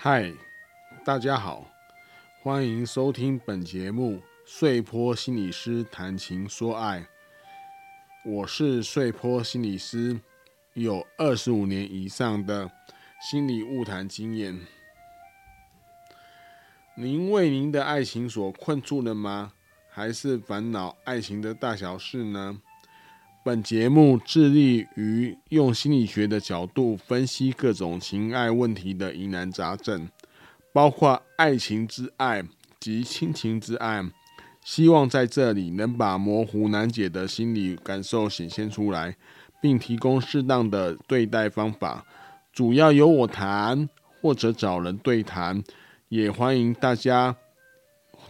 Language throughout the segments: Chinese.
嗨，大家好，欢迎收听本节目《碎坡心理师谈情说爱》。我是碎坡心理师，有二十五年以上的心理误谈经验。您为您的爱情所困住了吗？还是烦恼爱情的大小事呢？本节目致力于用心理学的角度分析各种情爱问题的疑难杂症，包括爱情之爱及亲情之爱。希望在这里能把模糊难解的心理感受显现出来，并提供适当的对待方法。主要由我谈，或者找人对谈，也欢迎大家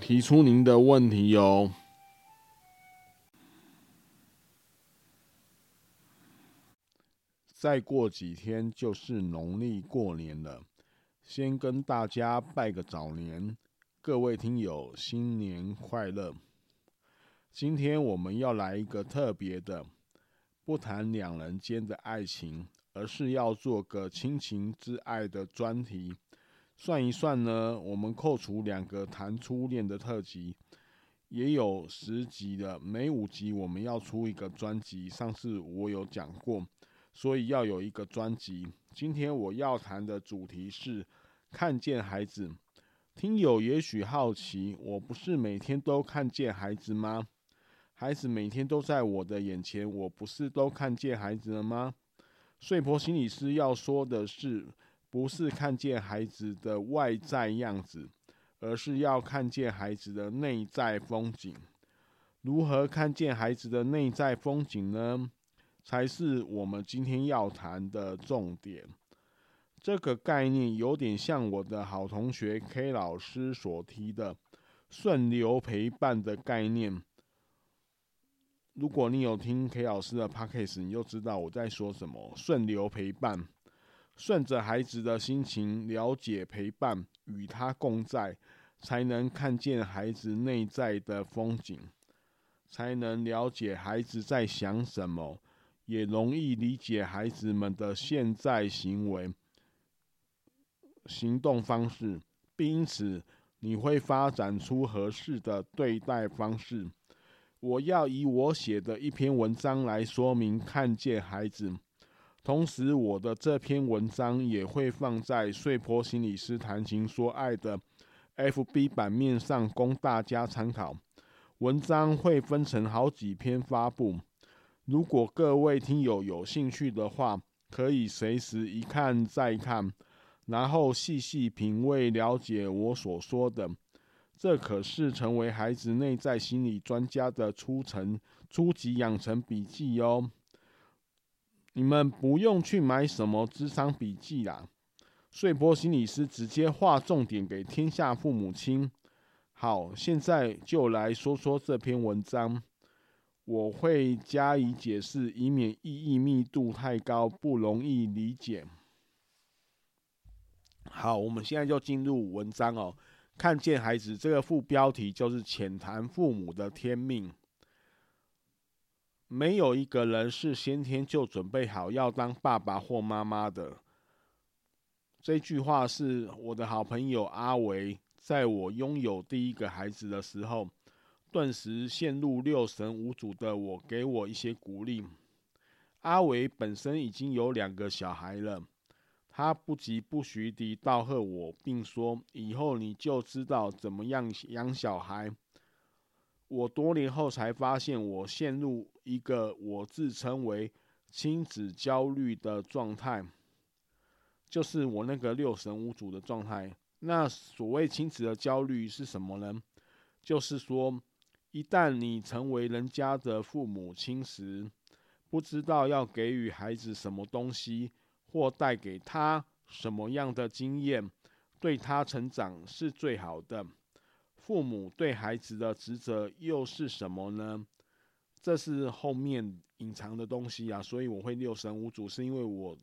提出您的问题哟。再过几天就是农历过年了，先跟大家拜个早年，各位听友新年快乐！今天我们要来一个特别的，不谈两人间的爱情，而是要做个亲情之爱的专题。算一算呢，我们扣除两个谈初恋的特辑，也有十集的。每五集我们要出一个专辑，上次我有讲过。所以要有一个专辑。今天我要谈的主题是看见孩子。听友也许好奇，我不是每天都看见孩子吗？孩子每天都在我的眼前，我不是都看见孩子了吗？睡婆心理师要说的是，不是看见孩子的外在样子，而是要看见孩子的内在风景。如何看见孩子的内在风景呢？才是我们今天要谈的重点。这个概念有点像我的好同学 K 老师所提的顺流陪伴的概念。如果你有听 K 老师的 Podcast，你就知道我在说什么。顺流陪伴，顺着孩子的心情，了解陪伴，与他共在，才能看见孩子内在的风景，才能了解孩子在想什么。也容易理解孩子们的现在行为、行动方式，并因此你会发展出合适的对待方式。我要以我写的一篇文章来说明看见孩子，同时我的这篇文章也会放在穗波心理师谈情说爱的 FB 版面上供大家参考。文章会分成好几篇发布。如果各位听友有兴趣的话，可以随时一看再看，然后细细品味了解我所说的。这可是成为孩子内在心理专家的初层初级养成笔记哦。你们不用去买什么智商笔记啦，穗波心理师直接划重点给天下父母亲。好，现在就来说说这篇文章。我会加以解释，以免意义密度太高，不容易理解。好，我们现在就进入文章哦。看见孩子这个副标题就是浅谈父母的天命。没有一个人是先天就准备好要当爸爸或妈妈的。这句话是我的好朋友阿维，在我拥有第一个孩子的时候。顿时陷入六神无主的我，给我一些鼓励。阿伟本身已经有两个小孩了，他不疾不徐地道贺我，并说：“以后你就知道怎么样养小孩。”我多年后才发现，我陷入一个我自称为亲子焦虑的状态，就是我那个六神无主的状态。那所谓亲子的焦虑是什么呢？就是说。一旦你成为人家的父母亲时，不知道要给予孩子什么东西，或带给他什么样的经验，对他成长是最好的。父母对孩子的职责又是什么呢？这是后面隐藏的东西啊，所以我会六神无主，是因为我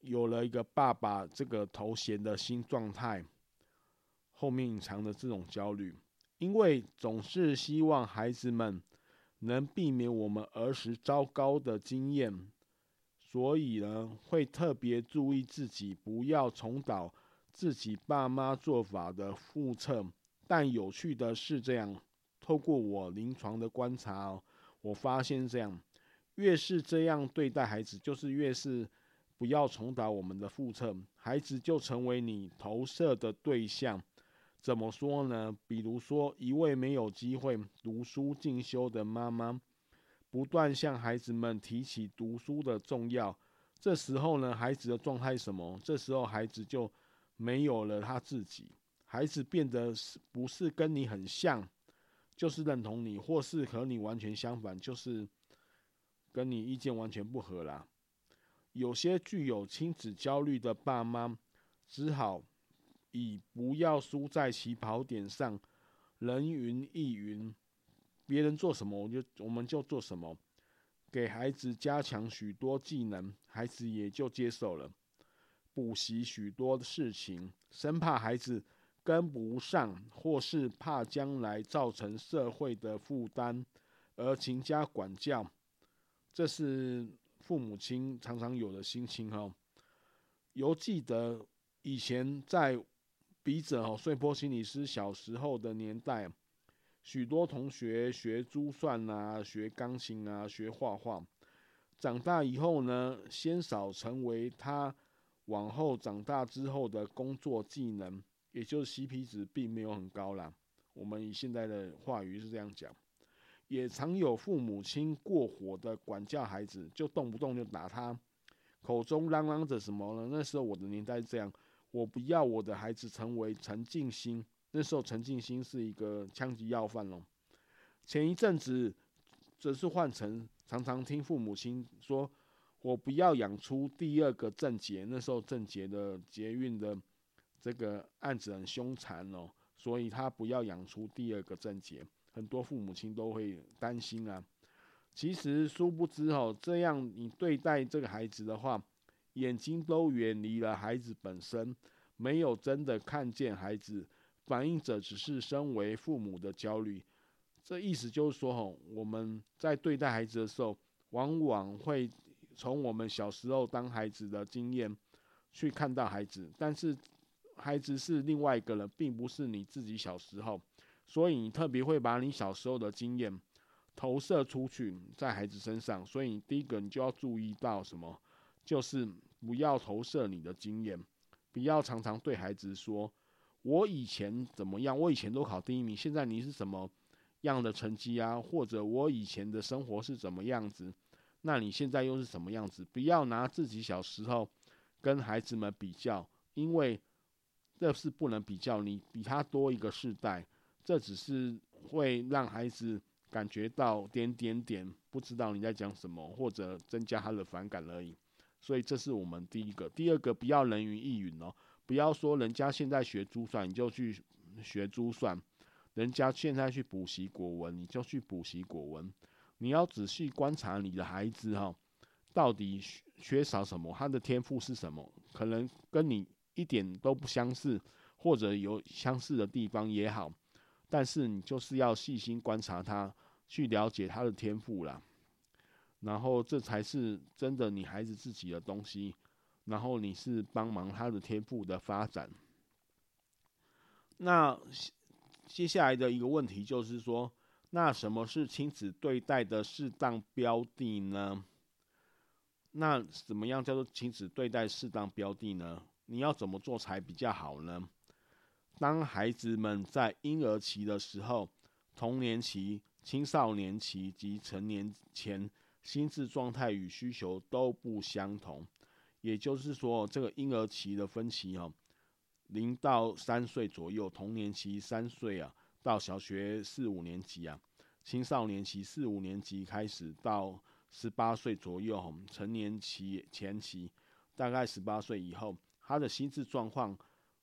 有了一个爸爸这个头衔的新状态，后面隐藏的这种焦虑。因为总是希望孩子们能避免我们儿时糟糕的经验，所以呢，会特别注意自己不要重蹈自己爸妈做法的覆辙。但有趣的是，这样透过我临床的观察哦，我发现这样，越是这样对待孩子，就是越是不要重蹈我们的覆辙，孩子就成为你投射的对象。怎么说呢？比如说，一位没有机会读书进修的妈妈，不断向孩子们提起读书的重要。这时候呢，孩子的状态什么？这时候孩子就没有了他自己，孩子变得是不是跟你很像，就是认同你，或是和你完全相反，就是跟你意见完全不合啦。有些具有亲子焦虑的爸妈，只好。以不要输在起跑点上，人云亦云，别人做什么我就我们就做什么，给孩子加强许多技能，孩子也就接受了。补习许多的事情，生怕孩子跟不上，或是怕将来造成社会的负担而勤加管教，这是父母亲常常有的心情哦。犹记得以前在。笔者哦，穗波心理师小时候的年代，许多同学学珠算啊，学钢琴啊，学画画。长大以后呢，鲜少成为他往后长大之后的工作技能，也就是 CP 值并没有很高啦。我们以现在的话语是这样讲，也常有父母亲过火的管教孩子，就动不动就打他，口中嚷嚷着什么呢？那时候我的年代这样。我不要我的孩子成为陈进兴。那时候陈进兴是一个枪击要犯喽。前一阵子则是换成常常听父母亲说，我不要养出第二个郑捷。那时候郑捷的捷运的这个案子很凶残哦，所以他不要养出第二个郑捷。很多父母亲都会担心啊。其实殊不知哦，这样你对待这个孩子的话。眼睛都远离了孩子本身，没有真的看见孩子，反映着只是身为父母的焦虑。这意思就是说，吼，我们在对待孩子的时候，往往会从我们小时候当孩子的经验去看到孩子，但是孩子是另外一个人，并不是你自己小时候，所以你特别会把你小时候的经验投射出去在孩子身上。所以第一个，你就要注意到什么？就是不要投射你的经验，不要常常对孩子说：“我以前怎么样？我以前都考第一名，现在你是什么样的成绩啊？或者我以前的生活是怎么样子？那你现在又是什么样子？不要拿自己小时候跟孩子们比较，因为这是不能比较。你比他多一个世代，这只是会让孩子感觉到点点点，不知道你在讲什么，或者增加他的反感而已。”所以这是我们第一个，第二个不要人云亦云哦，不要说人家现在学珠算，你就去学珠算；人家现在去补习国文，你就去补习国文。你要仔细观察你的孩子哈，到底缺少什么，他的天赋是什么？可能跟你一点都不相似，或者有相似的地方也好，但是你就是要细心观察他，去了解他的天赋啦。然后这才是真的你孩子自己的东西，然后你是帮忙他的天赋的发展。那接下来的一个问题就是说，那什么是亲子对待的适当标的呢？那怎么样叫做亲子对待适当标的呢？你要怎么做才比较好呢？当孩子们在婴儿期的时候、童年期、青少年期及成年前。心智状态与需求都不相同，也就是说，这个婴儿期的分期哦，零到三岁左右，童年期三岁啊，到小学四五年级啊，青少年期四五年级开始到十八岁左右，成年期前期大概十八岁以后，他的心智状况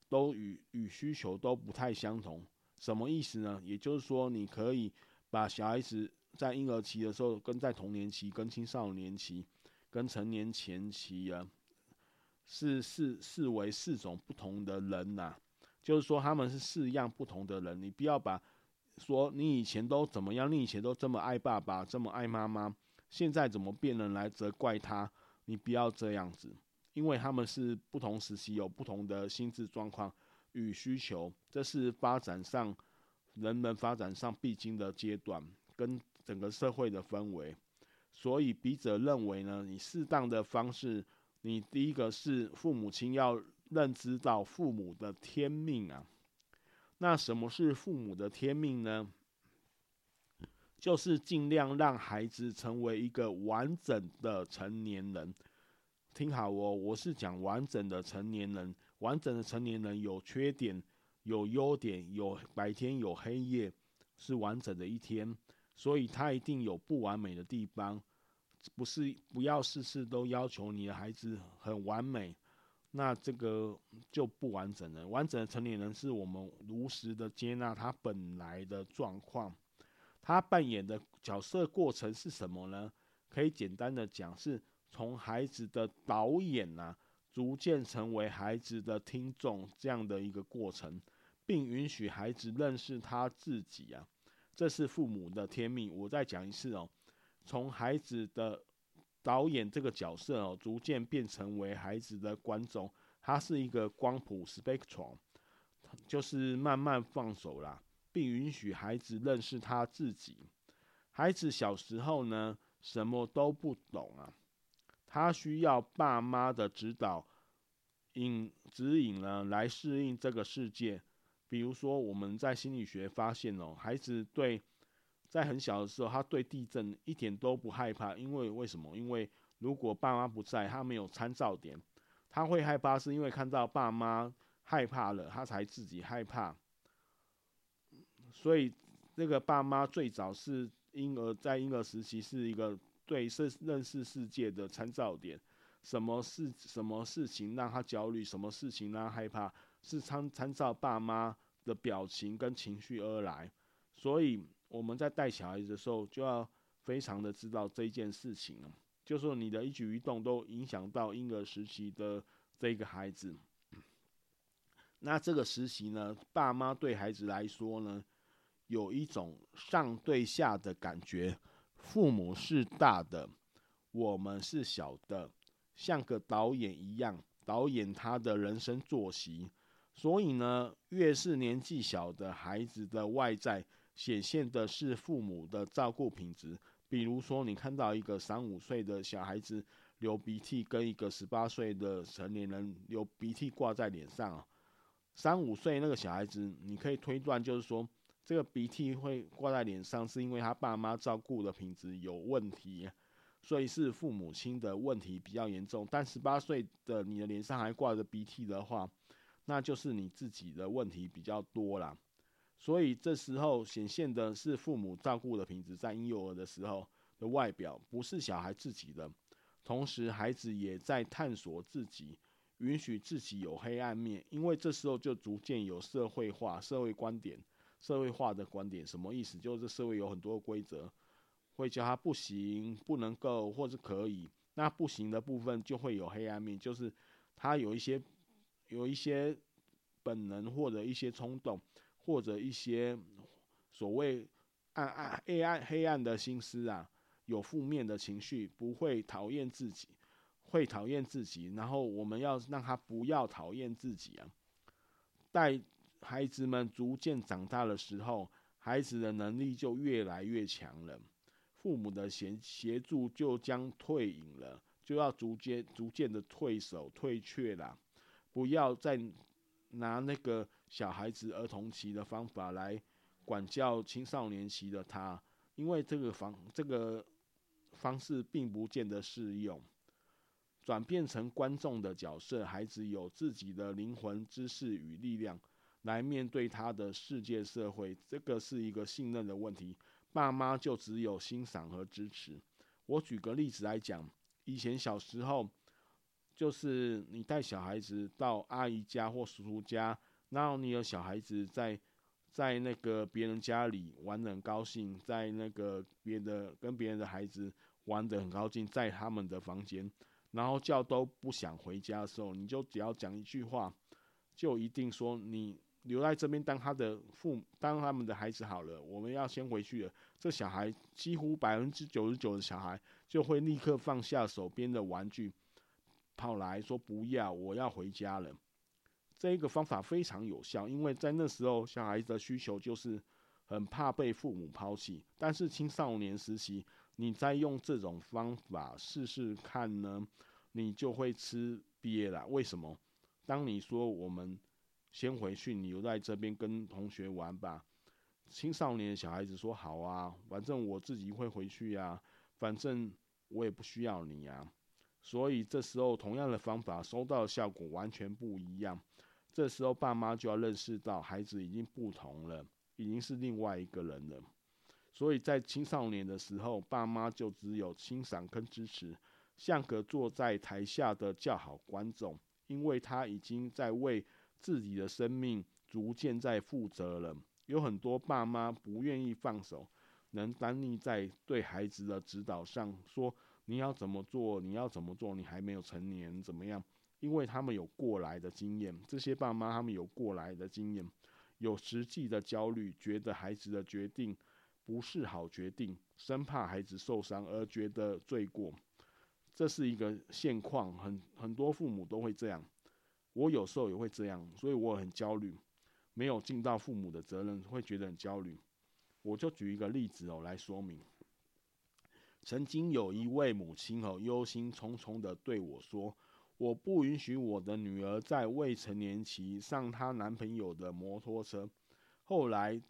都与与需求都不太相同。什么意思呢？也就是说，你可以把小孩子。在婴儿期的时候，跟在童年期、跟青少年期、跟成年前期啊，是视视为四种不同的人呐、啊。就是说，他们是四样不同的人。你不要把说你以前都怎么样，你以前都这么爱爸爸，这么爱妈妈，现在怎么变了来责怪他？你不要这样子，因为他们是不同时期有不同的心智状况与需求，这是发展上人们发展上必经的阶段，跟整个社会的氛围。所以笔者认为呢，你适当的方式，你第一个是父母亲要认知到父母的天命啊。那什么是父母的天命呢？就是尽量让孩子成为一个完整的成年人。听好哦，我是讲完整的成年人。完整的成年人有缺点，有优点，有白天有黑夜，是完整的一天。所以他一定有不完美的地方，不是不要事事都要求你的孩子很完美，那这个就不完整了。完整的成年人是我们如实的接纳他本来的状况，他扮演的角色过程是什么呢？可以简单的讲，是从孩子的导演呐、啊，逐渐成为孩子的听众这样的一个过程，并允许孩子认识他自己啊。这是父母的天命。我再讲一次哦，从孩子的导演这个角色哦，逐渐变成为孩子的观众。他是一个光谱 spectrum，就是慢慢放手啦，并允许孩子认识他自己。孩子小时候呢，什么都不懂啊，他需要爸妈的指导、引指引呢，来适应这个世界。比如说，我们在心理学发现哦，孩子对在很小的时候，他对地震一点都不害怕，因为为什么？因为如果爸妈不在，他没有参照点，他会害怕，是因为看到爸妈害怕了，他才自己害怕。所以，这个爸妈最早是婴儿在婴儿时期是一个对是认识世界的参照点，什么事什么事情让他焦虑，什么事情让他害怕。是参参照爸妈的表情跟情绪而来，所以我们在带小孩子的时候，就要非常的知道这件事情，就是说你的一举一动都影响到婴儿时期的这个孩子。那这个时期呢，爸妈对孩子来说呢，有一种上对下的感觉，父母是大的，我们是小的，像个导演一样，导演他的人生作息。所以呢，越是年纪小的孩子的外在显现的是父母的照顾品质。比如说，你看到一个三五岁的小孩子流鼻涕，跟一个十八岁的成年人流鼻涕挂在脸上啊，三五岁那个小孩子，你可以推断就是说，这个鼻涕会挂在脸上，是因为他爸妈照顾的品质有问题，所以是父母亲的问题比较严重。但十八岁的你的脸上还挂着鼻涕的话，那就是你自己的问题比较多啦，所以这时候显现的是父母照顾的品质，在婴幼儿的时候的外表不是小孩自己的，同时孩子也在探索自己，允许自己有黑暗面，因为这时候就逐渐有社会化、社会观点、社会化的观点，什么意思？就是社会有很多规则，会叫他不行、不能够或是可以，那不行的部分就会有黑暗面，就是他有一些。有一些本能，或者一些冲动，或者一些所谓暗暗黑暗黑暗的心思啊，有负面的情绪，不会讨厌自己，会讨厌自己。然后我们要让他不要讨厌自己啊。待孩子们逐渐长大的时候，孩子的能力就越来越强了，父母的协协助就将退隐了，就要逐渐逐渐的退守退却了。不要再拿那个小孩子儿童期的方法来管教青少年期的他，因为这个方这个方式并不见得适用。转变成观众的角色，孩子有自己的灵魂、知识与力量来面对他的世界社会，这个是一个信任的问题。爸妈就只有欣赏和支持。我举个例子来讲，以前小时候。就是你带小孩子到阿姨家或叔叔家，然后你有小孩子在在那个别人家里玩得很高兴，在那个别的跟别人的孩子玩得很高兴，在他们的房间，然后叫都不想回家的时候，你就只要讲一句话，就一定说你留在这边当他的父母，当他们的孩子好了，我们要先回去了。这小孩几乎百分之九十九的小孩就会立刻放下手边的玩具。跑来说不要，我要回家了。这一个方法非常有效，因为在那时候小孩子的需求就是很怕被父母抛弃。但是青少年时期，你再用这种方法试试看呢，你就会吃瘪了。为什么？当你说我们先回去，你留在这边跟同学玩吧。青少年小孩子说好啊，反正我自己会回去呀，反正我也不需要你呀。所以这时候同样的方法收到的效果完全不一样。这时候爸妈就要认识到孩子已经不同了，已经是另外一个人了。所以在青少年的时候，爸妈就只有欣赏跟支持，像个坐在台下的叫好观众，因为他已经在为自己的生命逐渐在负责了。有很多爸妈不愿意放手，能单立在对孩子的指导上，说你要怎么做，你要怎么做，你还没有成年，怎么样？因为他们有过来的经验，这些爸妈他们有过来的经验，有实际的焦虑，觉得孩子的决定不是好决定，生怕孩子受伤而觉得罪过，这是一个现况，很很多父母都会这样，我有时候也会这样，所以我很焦虑。没有尽到父母的责任，会觉得很焦虑。我就举一个例子哦来说明。曾经有一位母亲哦，忧心忡忡的对我说：“我不允许我的女儿在未成年期上她男朋友的摩托车。”后来，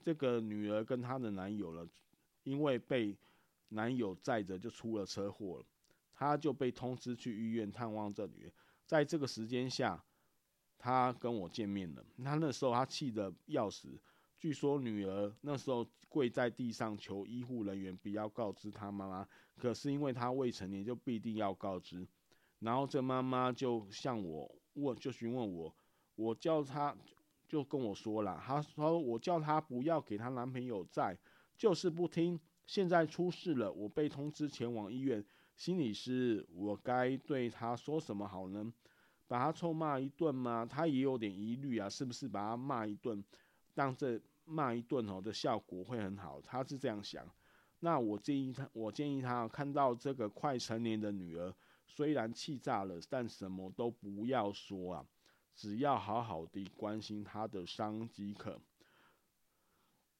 这个女儿跟她的男友了，因为被男友载着就出了车祸了，她就被通知去医院探望这女儿。在这个时间下。她跟我见面了，她那时候她气得要死。据说女儿那时候跪在地上求医护人员不要告知她妈妈，可是因为她未成年，就必定要告知。然后这妈妈就向我问，就询问我，我叫她就跟我说了，她说我叫她不要给她男朋友在，就是不听。现在出事了，我被通知前往医院，心理师，我该对她说什么好呢？把她臭骂一顿吗？她也有点疑虑啊，是不是把她骂一顿，让这骂一顿哦的效果会很好？他是这样想。那我建议他，我建议他看到这个快成年的女儿，虽然气炸了，但什么都不要说啊，只要好好的关心她的伤即可。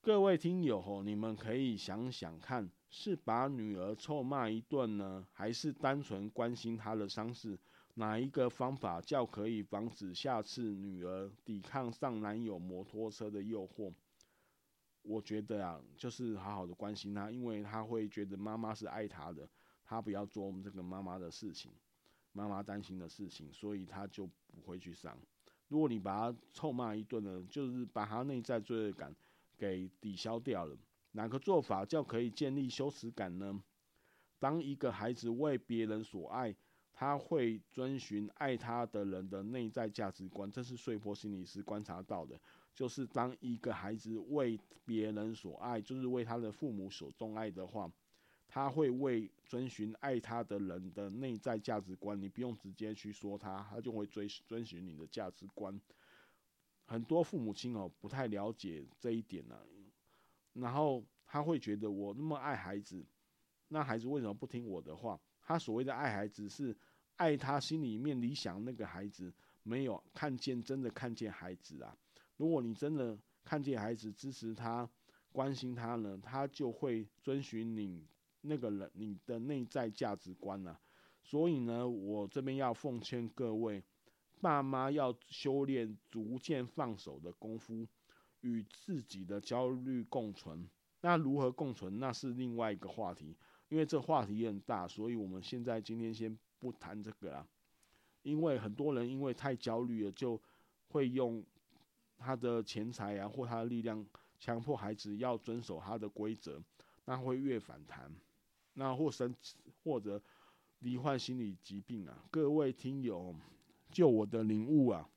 各位听友哦，你们可以想想看，是把女儿臭骂一顿呢，还是单纯关心她的伤势？哪一个方法较可以防止下次女儿抵抗上男友摩托车的诱惑？我觉得啊，就是好好的关心她，因为她会觉得妈妈是爱她的，她不要做我们这个妈妈的事情，妈妈担心的事情，所以她就不会去上。如果你把她臭骂一顿呢，就是把她内在罪恶感给抵消掉了。哪个做法较可以建立羞耻感呢？当一个孩子为别人所爱。他会遵循爱他的人的内在价值观，这是穗波心理师观察到的。就是当一个孩子为别人所爱，就是为他的父母所钟爱的话，他会为遵循爱他的人的内在价值观。你不用直接去说他，他就会遵遵循你的价值观。很多父母亲哦不太了解这一点呢、然后他会觉得我那么爱孩子，那孩子为什么不听我的话？他所谓的爱孩子是。爱他心里面理想那个孩子，没有看见真的看见孩子啊！如果你真的看见孩子，支持他、关心他呢，他就会遵循你那个人你的内在价值观了。所以呢，我这边要奉劝各位爸妈，要修炼逐渐放手的功夫，与自己的焦虑共存。那如何共存？那是另外一个话题，因为这话题也很大，所以我们现在今天先。不谈这个啊，因为很多人因为太焦虑了，就会用他的钱财啊或他的力量强迫孩子要遵守他的规则，那会越反弹，那或生或者罹患心理疾病啊。各位听友，就我的领悟啊，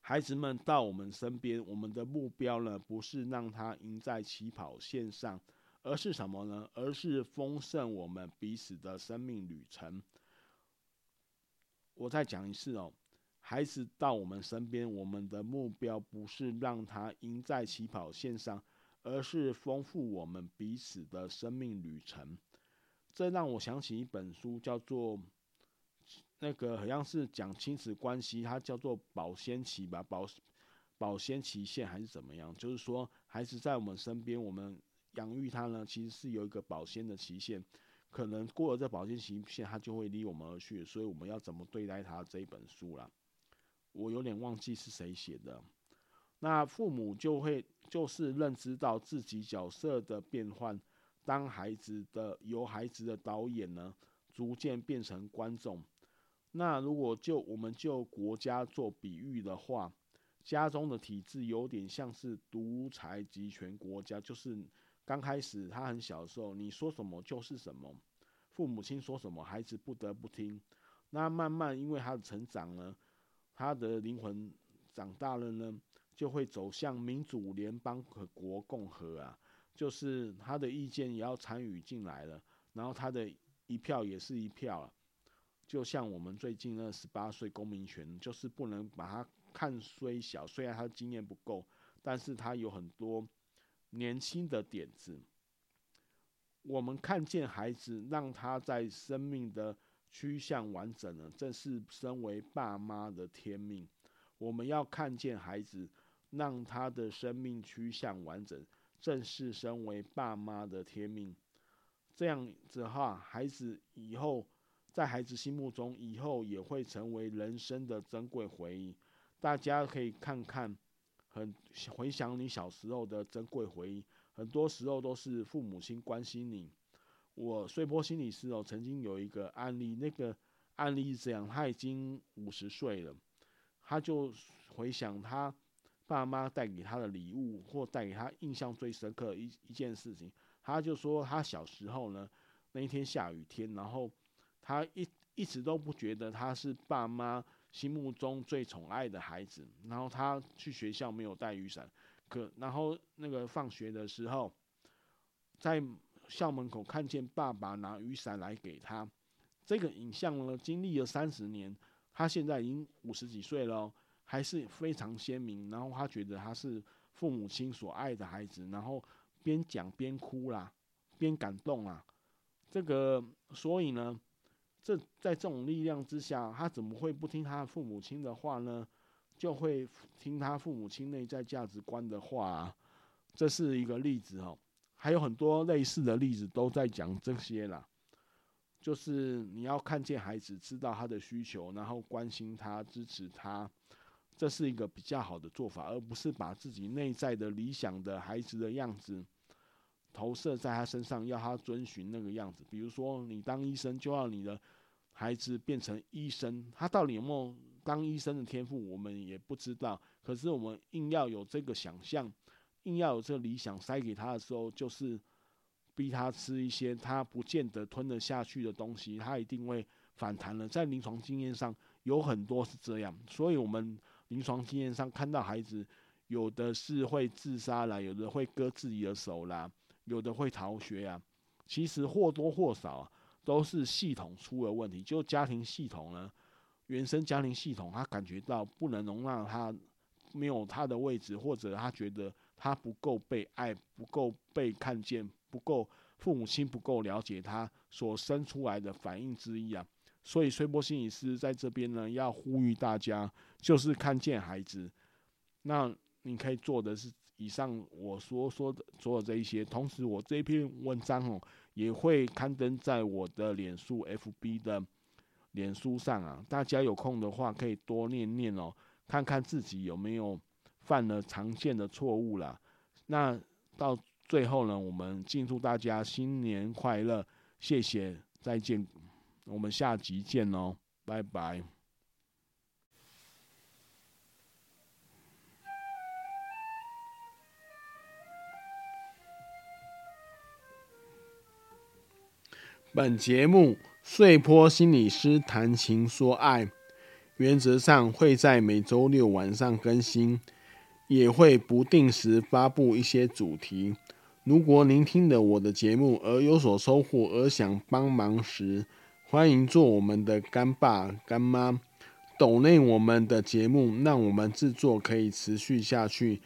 孩子们到我们身边，我们的目标呢，不是让他赢在起跑线上。而是什么呢？而是丰盛我们彼此的生命旅程。我再讲一次哦，孩子到我们身边，我们的目标不是让他赢在起跑线上，而是丰富我们彼此的生命旅程。这让我想起一本书，叫做那个好像是讲亲子关系，它叫做保鲜期吧，保保鲜期限还是怎么样？就是说，孩子在我们身边，我们养育他呢，其实是有一个保鲜的期限，可能过了这保鲜期限，他就会离我们而去，所以我们要怎么对待他这一本书啦。我有点忘记是谁写的。那父母就会就是认知到自己角色的变换，当孩子的由孩子的导演呢，逐渐变成观众。那如果就我们就国家做比喻的话，家中的体制有点像是独裁集权国家，就是刚开始他很小的时候，你说什么就是什么，父母亲说什么，孩子不得不听。那慢慢因为他的成长呢，他的灵魂长大了呢，就会走向民主联邦和国共和啊，就是他的意见也要参与进来了，然后他的一票也是一票啊，就像我们最近那十八岁公民权，就是不能把他看虽小，虽然他经验不够，但是他有很多年轻的点子。我们看见孩子，让他在生命的趋向完整了，这是身为爸妈的天命。我们要看见孩子，让他的生命趋向完整，正是身为爸妈的天命。这样子的话，孩子以后在孩子心目中，以后也会成为人生的珍贵回忆。大家可以看看，很回想你小时候的珍贵回忆，很多时候都是父母亲关心你。我穗波心理师哦，曾经有一个案例，那个案例是这样：他已经五十岁了，他就回想他爸妈带给他的礼物，或带给他印象最深刻的一一件事情。他就说，他小时候呢，那一天下雨天，然后他一一直都不觉得他是爸妈心目中最宠爱的孩子。然后他去学校没有带雨伞，可然后那个放学的时候，在校门口看见爸爸拿雨伞来给他，这个影像呢，经历了三十年，他现在已经五十几岁了，还是非常鲜明。然后他觉得他是父母亲所爱的孩子，然后边讲边哭啦，边感动啦。这个所以呢，这在这种力量之下，他怎么会不听他父母亲的话呢？就会听他父母亲内在价值观的话啊。这是一个例子哦。还有很多类似的例子都在讲这些啦，就是你要看见孩子，知道他的需求，然后关心他、支持他，这是一个比较好的做法，而不是把自己内在的理想的孩子的样子投射在他身上，要他遵循那个样子。比如说，你当医生，就要你的孩子变成医生，他到底有没有当医生的天赋，我们也不知道。可是我们硬要有这个想象。硬要有这个理想塞给他的时候，就是逼他吃一些他不见得吞得下去的东西，他一定会反弹了。在临床经验上有很多是这样，所以我们临床经验上看到孩子有的是会自杀啦，有的会割自己的手啦，有的会逃学啊。其实或多或少啊都是系统出了问题，就家庭系统呢，原生家庭系统，他感觉到不能容纳他没有他的位置，或者他觉得。他不够被爱，不够被看见，不够父母亲不够了解他所生出来的反应之一啊。所以崔波心理师在这边呢，要呼吁大家，就是看见孩子。那你可以做的是以上我所说的做的这一些。同时，我这篇文章哦，也会刊登在我的脸书 FB 的脸书上啊。大家有空的话，可以多念念哦，看看自己有没有。犯了常见的错误了，那到最后呢，我们敬祝大家新年快乐，谢谢，再见，我们下集见哦，拜拜。本节目碎坡心理师谈情说爱，原则上会在每周六晚上更新。也会不定时发布一些主题。如果您听了我的节目而有所收获，而想帮忙时，欢迎做我们的干爸干妈，抖内我们的节目，让我们制作可以持续下去。